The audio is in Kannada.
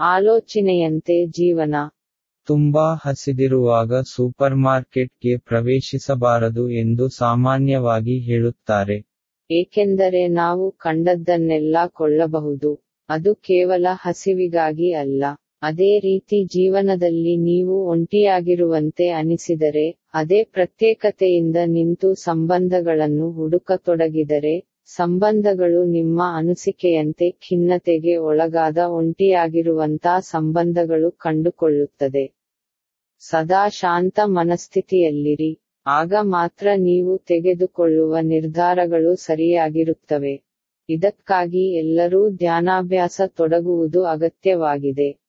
ಆಲೋಚನೆಯಂತೆ ಜೀವನ. ತುಂಬಾ ಹಸಿದಿರುವಾಗ ಸೂಪರ್ಮಾರ್ಕೆಟ್ಗೆ ಪ್ರವೇಶಿಸಬಾರದು ಎಂದು ಸಾಮಾನ್ಯವಾಗಿ ಹೇಳುತ್ತಾರೆ. ಏಕೆಂದರೆ ನಾವು ಕಂಡದ್ದನ್ನೆಲ್ಲ ಕೊಳ್ಳಬಹುದು. ಅದು ಕೇವಲ ಹಸಿವಿಗಾಗಿ ಅಲ್ಲ. ಅದೇ ರೀತಿ ಜೀವನದಲ್ಲಿ ನೀವು ಒಂಟಿಯಾಗಿರುವಂತೆ ಅನಿಸಿದರೆ ಅದೇ ಪ್ರತ್ಯೇಕತೆಯಿಂದ ನಿಂತು ಸಂಬಂಧಗಳನ್ನು ಹುಡುಕತೊಡಗಿದರೆ ಸಂಬಂಧಗಳು ನಿಮ್ಮ ಅನಿಸಿಕೆಯಂತೆ ಖಿನ್ನತೆಗೆ ಒಳಗಾದ ಒಂಟಿಯಾಗಿರುವಂತ ಸಂಬಂಧಗಳು ಕಂಡುಕೊಳ್ಳುತ್ತದೆ. ಸದಾ ಶಾಂತ ಮನಸ್ಥಿತಿಯಲ್ಲಿರಿ. ಆಗ ಮಾತ್ರ ನೀವು ತೆಗೆದುಕೊಳ್ಳುವ ನಿರ್ಧಾರಗಳು ಸರಿಯಾಗಿರುತ್ತವೆ. ಇದಕ್ಕಾಗಿ ಎಲ್ಲರೂ ಧ್ಯಾನಾಭ್ಯಾಸ ತೊಡಗುವುದು ಅಗತ್ಯವಾಗಿದೆ.